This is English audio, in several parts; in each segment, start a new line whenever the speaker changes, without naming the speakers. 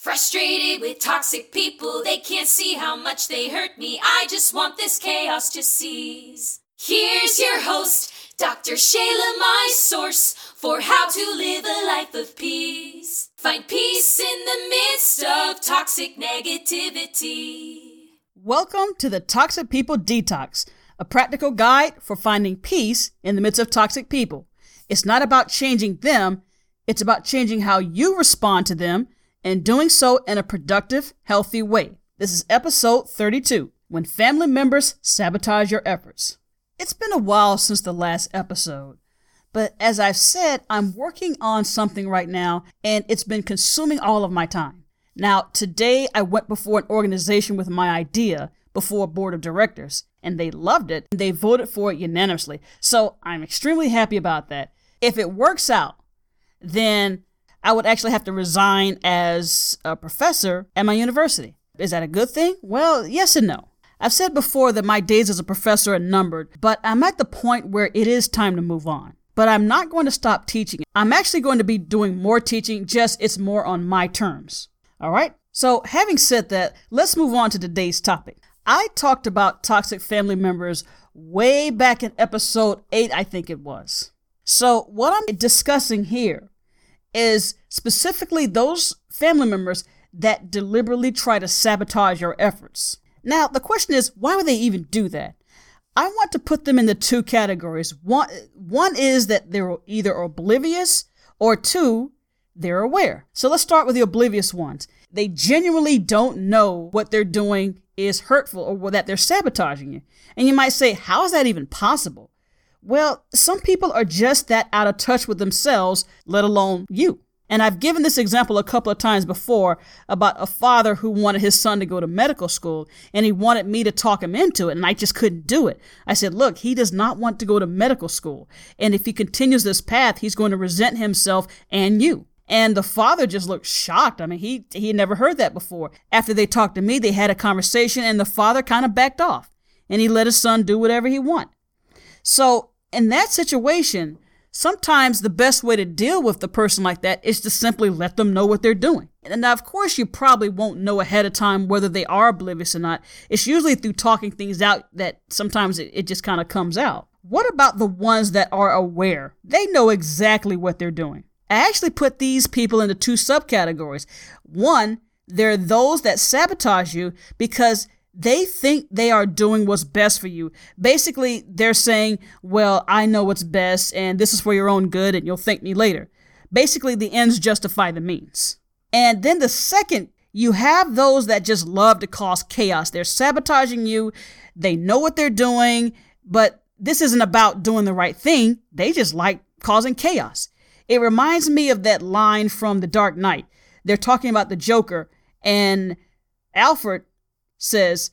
Frustrated with toxic people, they can't see how much they hurt me. I just want this chaos to cease. Here's your host, Dr. Shayla, my source for how to live a life of peace. Find peace in the midst of toxic negativity.
Welcome to the Toxic People Detox, a practical guide for finding peace in the midst of toxic people. It's not about changing them, it's about changing how you respond to them and doing so in a productive, healthy way. This is episode 32 When Family Members Sabotage Your Efforts. It's been a while since the last episode, but as I've said, I'm working on something right now and it's been consuming all of my time. Now, today I went before an organization with my idea before a board of directors and they loved it. And they voted for it unanimously. So I'm extremely happy about that. If it works out, then I would actually have to resign as a professor at my university. Is that a good thing? Well, yes and no. I've said before that my days as a professor are numbered, but I'm at the point where it is time to move on. But I'm not going to stop teaching. I'm actually going to be doing more teaching, just it's more on my terms. All right? So, having said that, let's move on to today's topic. I talked about toxic family members way back in episode 8, I think it was. So, what I'm discussing here is specifically those family members that deliberately try to sabotage your efforts. Now, the question is, why would they even do that? I want to put them into two categories. One, one is that they're either oblivious, or two, they're aware. So let's start with the oblivious ones. They genuinely don't know what they're doing is hurtful or that they're sabotaging you. And you might say, how is that even possible? Well, some people are just that out of touch with themselves, let alone you. And I've given this example a couple of times before about a father who wanted his son to go to medical school and he wanted me to talk him into it and I just couldn't do it. I said, look, he does not want to go to medical school. And if he continues this path, he's going to resent himself and you. And the father just looked shocked. I mean, he he never heard that before. After they talked to me, they had a conversation and the father kind of backed off and he let his son do whatever he want. So in that situation, sometimes the best way to deal with the person like that is to simply let them know what they're doing. And now, of course, you probably won't know ahead of time whether they are oblivious or not. It's usually through talking things out that sometimes it, it just kind of comes out. What about the ones that are aware? They know exactly what they're doing. I actually put these people into two subcategories. One, they're those that sabotage you because they think they are doing what's best for you. Basically, they're saying, Well, I know what's best, and this is for your own good, and you'll thank me later. Basically, the ends justify the means. And then the second, you have those that just love to cause chaos. They're sabotaging you, they know what they're doing, but this isn't about doing the right thing. They just like causing chaos. It reminds me of that line from The Dark Knight. They're talking about the Joker, and Alfred says,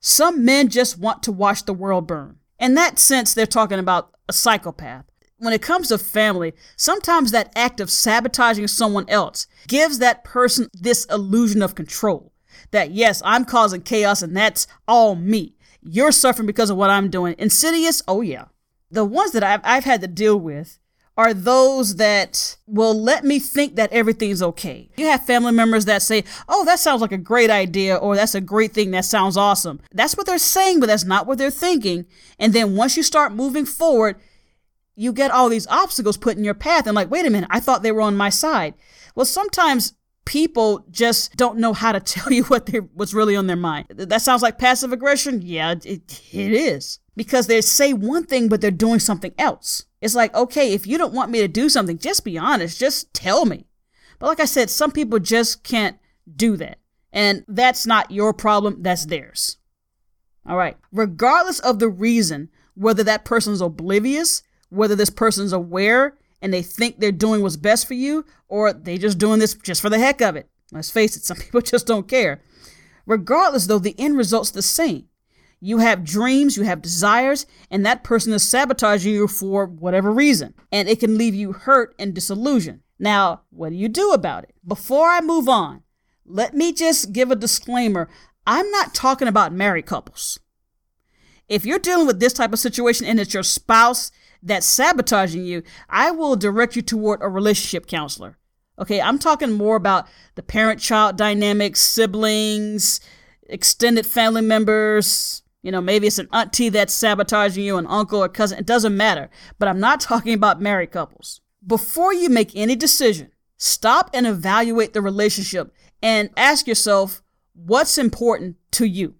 Some men just want to watch the world burn. In that sense, they're talking about a psychopath. When it comes to family, sometimes that act of sabotaging someone else gives that person this illusion of control. That, yes, I'm causing chaos and that's all me. You're suffering because of what I'm doing. Insidious? Oh, yeah. The ones that I've, I've had to deal with are those that will let me think that everything's okay. You have family members that say, Oh, that sounds like a great idea, or that's a great thing, that sounds awesome. That's what they're saying, but that's not what they're thinking. And then once you start moving forward, you get all these obstacles put in your path and like, wait a minute, I thought they were on my side. Well, sometimes people just don't know how to tell you what they what's really on their mind. That sounds like passive aggression. Yeah, it, it is because they say one thing but they're doing something else. It's like, okay, if you don't want me to do something, just be honest, just tell me. But like I said, some people just can't do that. And that's not your problem, that's theirs. All right. Regardless of the reason, whether that person's oblivious, whether this person's aware and they think they're doing what's best for you, or they just doing this just for the heck of it. Let's face it, some people just don't care. Regardless, though, the end result's the same. You have dreams, you have desires, and that person is sabotaging you for whatever reason. And it can leave you hurt and disillusioned. Now, what do you do about it? Before I move on, let me just give a disclaimer. I'm not talking about married couples. If you're dealing with this type of situation and it's your spouse that's sabotaging you, I will direct you toward a relationship counselor. Okay, I'm talking more about the parent child dynamics, siblings, extended family members. You know, maybe it's an auntie that's sabotaging you, an uncle or cousin. It doesn't matter. But I'm not talking about married couples. Before you make any decision, stop and evaluate the relationship and ask yourself what's important to you.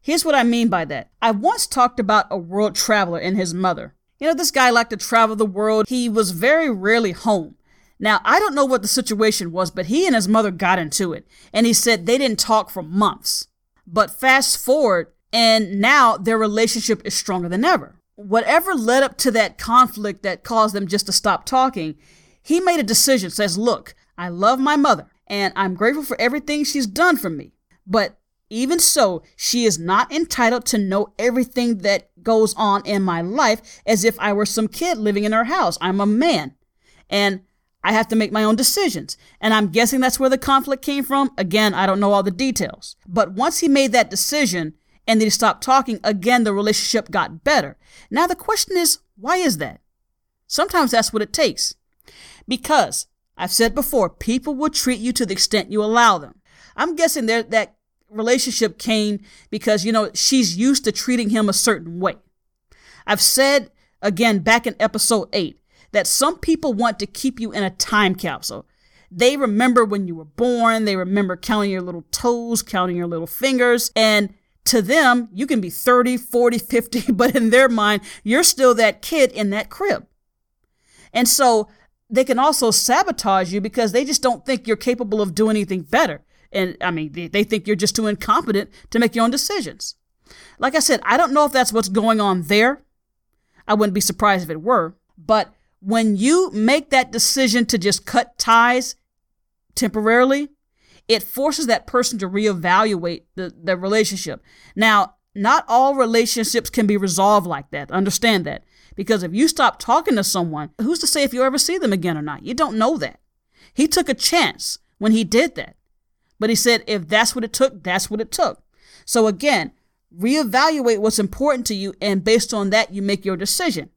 Here's what I mean by that. I once talked about a world traveler and his mother. You know, this guy liked to travel the world. He was very rarely home. Now, I don't know what the situation was, but he and his mother got into it. And he said they didn't talk for months. But fast forward, and now their relationship is stronger than ever. Whatever led up to that conflict that caused them just to stop talking, he made a decision, says, Look, I love my mother, and I'm grateful for everything she's done for me. But even so, she is not entitled to know everything that goes on in my life as if I were some kid living in her house. I'm a man. And I have to make my own decisions. And I'm guessing that's where the conflict came from. Again, I don't know all the details. But once he made that decision and they stopped talking, again, the relationship got better. Now the question is, why is that? Sometimes that's what it takes. Because I've said before, people will treat you to the extent you allow them. I'm guessing there that relationship came because, you know, she's used to treating him a certain way. I've said again back in episode 8 that some people want to keep you in a time capsule. They remember when you were born, they remember counting your little toes, counting your little fingers, and to them, you can be 30, 40, 50, but in their mind, you're still that kid in that crib. And so they can also sabotage you because they just don't think you're capable of doing anything better. And I mean, they, they think you're just too incompetent to make your own decisions. Like I said, I don't know if that's what's going on there. I wouldn't be surprised if it were. But when you make that decision to just cut ties temporarily, it forces that person to reevaluate the, the relationship. Now, not all relationships can be resolved like that. Understand that. Because if you stop talking to someone, who's to say if you ever see them again or not? You don't know that. He took a chance when he did that. But he said, if that's what it took, that's what it took. So again, reevaluate what's important to you, and based on that, you make your decision.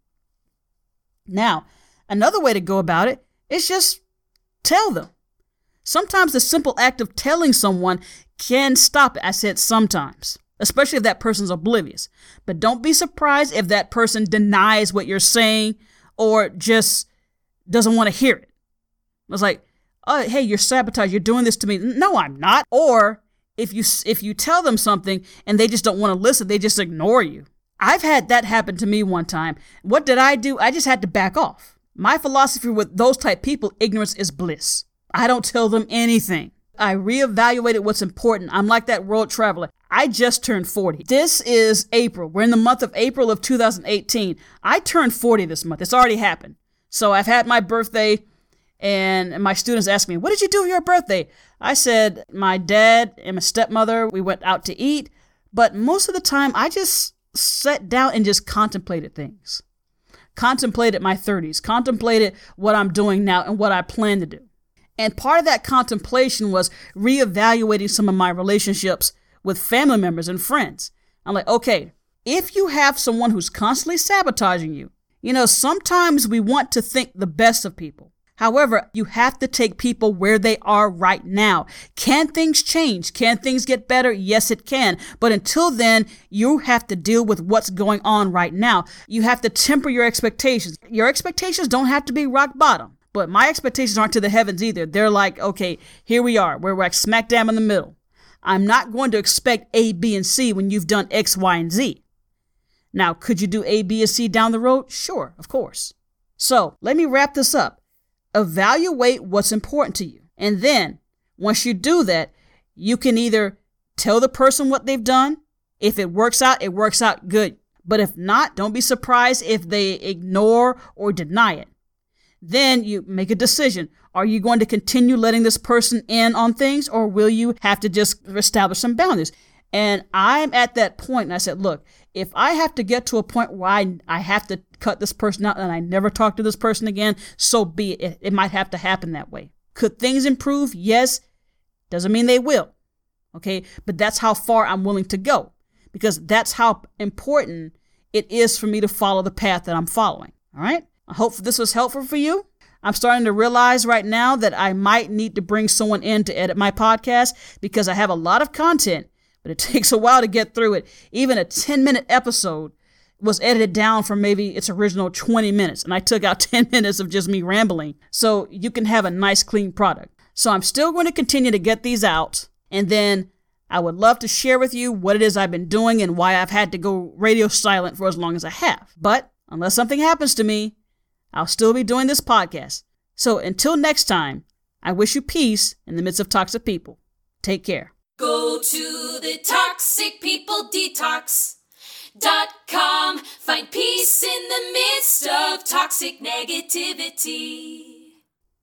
Now, another way to go about it is just tell them. Sometimes the simple act of telling someone can stop it. I said sometimes, especially if that person's oblivious. But don't be surprised if that person denies what you're saying or just doesn't want to hear it. It's like, oh, hey, you're sabotaged. You're doing this to me. No, I'm not. Or if you if you tell them something and they just don't want to listen, they just ignore you. I've had that happen to me one time. What did I do? I just had to back off. My philosophy with those type people, ignorance is bliss. I don't tell them anything. I reevaluated what's important. I'm like that world traveler. I just turned 40. This is April. We're in the month of April of 2018. I turned 40 this month. It's already happened. So I've had my birthday and my students ask me, What did you do for your birthday? I said, My dad and my stepmother, we went out to eat. But most of the time, I just sat down and just contemplated things. Contemplated my 30s, contemplated what I'm doing now and what I plan to do. And part of that contemplation was reevaluating some of my relationships with family members and friends. I'm like, okay, if you have someone who's constantly sabotaging you, you know, sometimes we want to think the best of people. However, you have to take people where they are right now. Can things change? Can things get better? Yes, it can. But until then, you have to deal with what's going on right now. You have to temper your expectations. Your expectations don't have to be rock bottom, but my expectations aren't to the heavens either. They're like, okay, here we are. We're like smack dab in the middle. I'm not going to expect A, B, and C when you've done X, Y, and Z. Now, could you do A, B, and C down the road? Sure, of course. So let me wrap this up evaluate what's important to you. And then once you do that, you can either tell the person what they've done. If it works out, it works out good. But if not, don't be surprised if they ignore or deny it. Then you make a decision. Are you going to continue letting this person in on things or will you have to just establish some boundaries? And I'm at that point and I said, look, if I have to get to a point where I, I have to cut this person out and I never talk to this person again, so be it. It might have to happen that way. Could things improve? Yes. Doesn't mean they will. Okay. But that's how far I'm willing to go because that's how important it is for me to follow the path that I'm following. All right. I hope this was helpful for you. I'm starting to realize right now that I might need to bring someone in to edit my podcast because I have a lot of content, but it takes a while to get through it. Even a 10 minute episode was edited down from maybe its original 20 minutes, and I took out 10 minutes of just me rambling so you can have a nice, clean product. So I'm still going to continue to get these out, and then I would love to share with you what it is I've been doing and why I've had to go radio silent for as long as I have. But unless something happens to me, I'll still be doing this podcast. So until next time, I wish you peace in the midst of toxic people. Take care.
Go to the Toxic People Detox. Dot com. Find peace in the midst of toxic negativity.